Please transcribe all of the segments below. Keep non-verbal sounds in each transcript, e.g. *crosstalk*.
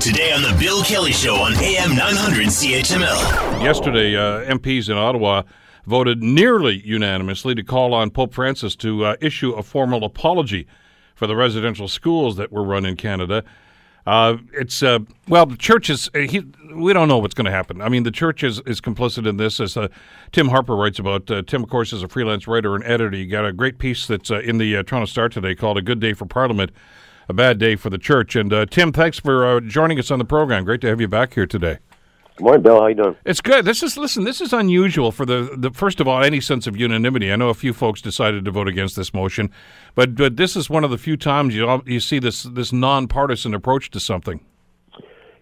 Today on The Bill Kelly Show on AM 900 CHML. Yesterday, uh, MPs in Ottawa voted nearly unanimously to call on Pope Francis to uh, issue a formal apology for the residential schools that were run in Canada. Uh, it's uh, well, the church is. uh, He, we don't know what's going to happen. I mean, the church is, is complicit in this, as uh, Tim Harper writes about. Uh, Tim, of course, is a freelance writer and editor. You got a great piece that's uh, in the Toronto Star today called "A Good Day for Parliament, a Bad Day for the Church." And uh, Tim, thanks for uh, joining us on the program. Great to have you back here today. Good morning, Bill. How you doing? It's good. This is listen. This is unusual for the, the first of all any sense of unanimity. I know a few folks decided to vote against this motion, but but this is one of the few times you you see this this nonpartisan approach to something.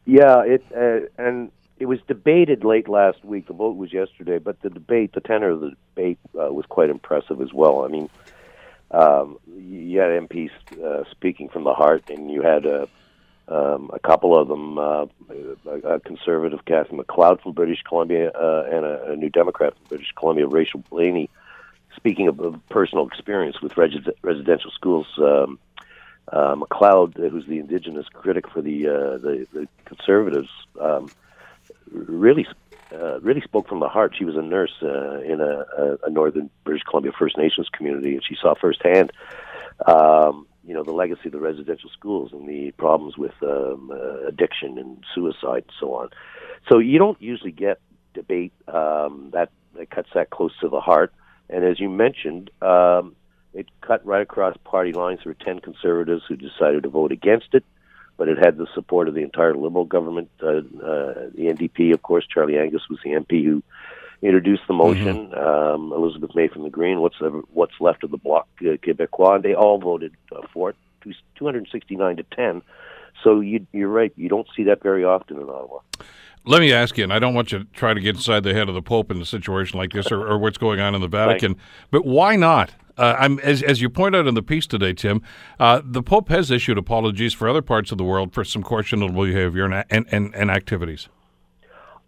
Yeah, it uh, and it was debated late last week. The vote was yesterday, but the debate, the tenor of the debate, uh, was quite impressive as well. I mean, um, you had MPs uh, speaking from the heart, and you had a, um, a couple of them, uh, a, a conservative, Cathy McLeod from British Columbia, uh, and a, a New Democrat from British Columbia, Rachel Blaney, speaking of, of personal experience with resi- residential schools. Um, uh, McLeod, uh, who's the indigenous critic for the uh, the, the conservatives, um, really uh, really spoke from the heart. She was a nurse uh, in a, a, northern British Columbia First Nations community, and she saw firsthand, um, you know, the legacy of the residential schools and the problems with um, uh, addiction and suicide and so on. So you don't usually get debate um, that, that cuts that close to the heart. And as you mentioned, um, it cut right across party lines. There were 10 conservatives who decided to vote against it, but it had the support of the entire Liberal government. Uh, uh, the NDP, of course, Charlie Angus was the MP who introduced the motion. Um, Elizabeth May from the Green, what's the, what's left of the Bloc uh, Québécois, they all voted uh, for it, two- 269 to 10. So you, you're right. You don't see that very often in Ottawa. Let me ask you, and I don't want you to try to get inside the head of the Pope in a situation like this, or, or what's going on in the Vatican, but why not? Uh, I'm, as, as you point out in the piece today, Tim, uh, the Pope has issued apologies for other parts of the world for some questionable behavior and, and, and, and activities.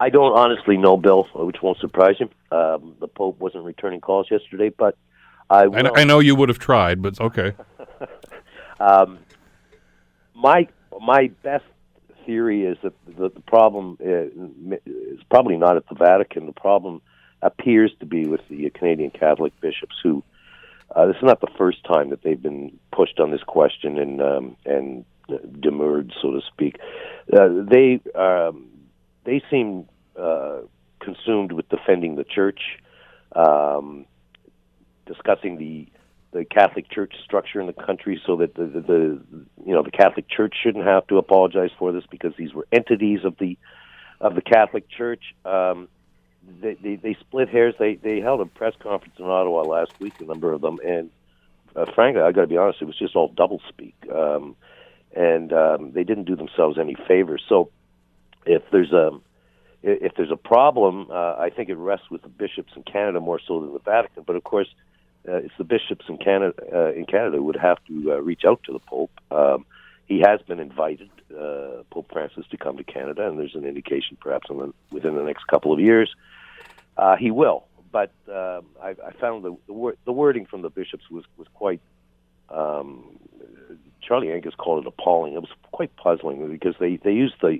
I don't honestly know, Bill, which won't surprise you. Um, the Pope wasn't returning calls yesterday, but I. I, I know you would have tried, but okay. *laughs* Um, my my best theory is that the, the problem uh, is probably not at the Vatican. The problem appears to be with the Canadian Catholic bishops who. Uh, this is not the first time that they've been pushed on this question and um, and demurred, so to speak. Uh, they um, they seem uh, consumed with defending the church, um, discussing the the Catholic Church structure in the country, so that the, the, the you know the Catholic Church shouldn't have to apologize for this because these were entities of the of the Catholic Church. Um, they, they they split hairs. They they held a press conference in Ottawa last week, a number of them, and uh, frankly, I got to be honest, it was just all doublespeak, um, and um, they didn't do themselves any favors. So, if there's a if there's a problem, uh, I think it rests with the bishops in Canada more so than the Vatican. But of course, uh, it's the bishops in Canada uh, in Canada would have to uh, reach out to the Pope. Um, he has been invited, uh, Pope Francis, to come to Canada, and there's an indication perhaps in the, within the next couple of years uh, he will. But um I, I found the the, wor- the wording from the bishops was was quite. Um, Charlie Angus called it appalling. It was quite puzzling because they they used the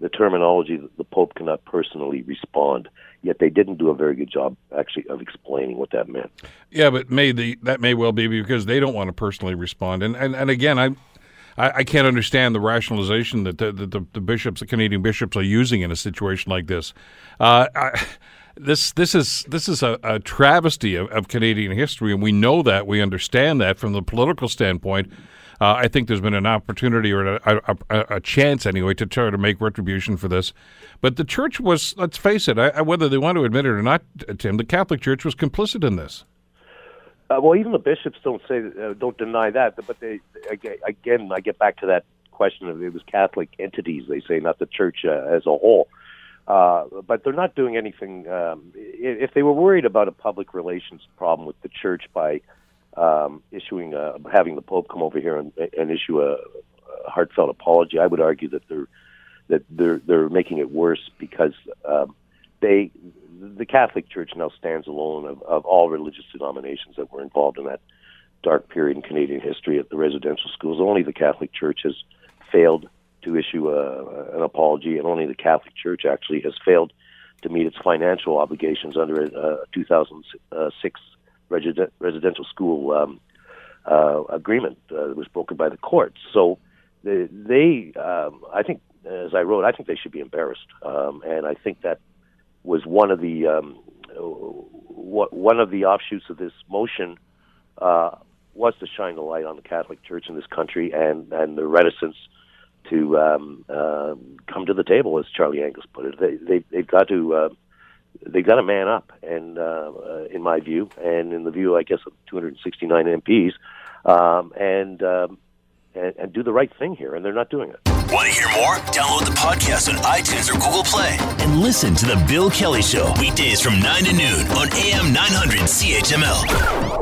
the terminology that the Pope cannot personally respond. Yet they didn't do a very good job actually of explaining what that meant. Yeah, but may the that may well be because they don't want to personally respond. And and, and again, I, I can't understand the rationalization that the, the, the bishops, the Canadian bishops, are using in a situation like this. Uh, this this is this is a, a travesty of, of Canadian history, and we know that we understand that from the political standpoint. Uh, I think there's been an opportunity or a, a, a chance anyway to try to make retribution for this. But the church was, let's face it, I, whether they want to admit it or not, Tim, the Catholic Church was complicit in this. Uh, well, even the bishops don't say uh, don't deny that, but they again, I get back to that question of it was Catholic entities. They say not the church uh, as a whole. Uh, but they're not doing anything. Um, if they were worried about a public relations problem with the church by um, issuing, a, having the Pope come over here and, and issue a, a heartfelt apology, I would argue that they're that they're they're making it worse because um, they the Catholic Church now stands alone of, of all religious denominations that were involved in that dark period in Canadian history at the residential schools. Only the Catholic Church has failed to issue a, an apology, and only the Catholic Church actually has failed to meet its financial obligations under a 2006 resident, residential school um, uh, agreement uh, that was broken by the courts. So they, they um, I think, as I wrote, I think they should be embarrassed, um, and I think that was one of the um, one of the offshoots of this motion uh, was to shine the light on the Catholic Church in this country and and the reticence to um, uh, come to the table, as Charlie Angus put it. They, they they've got to uh, they've got to man up, and uh, uh, in my view, and in the view, I guess, of 269 MPs, um, and, um, and and do the right thing here, and they're not doing it. Want to hear more? Download the podcast on iTunes or Google Play and listen to the Bill Kelly Show weekdays from 9 to noon on AM 900 CHML.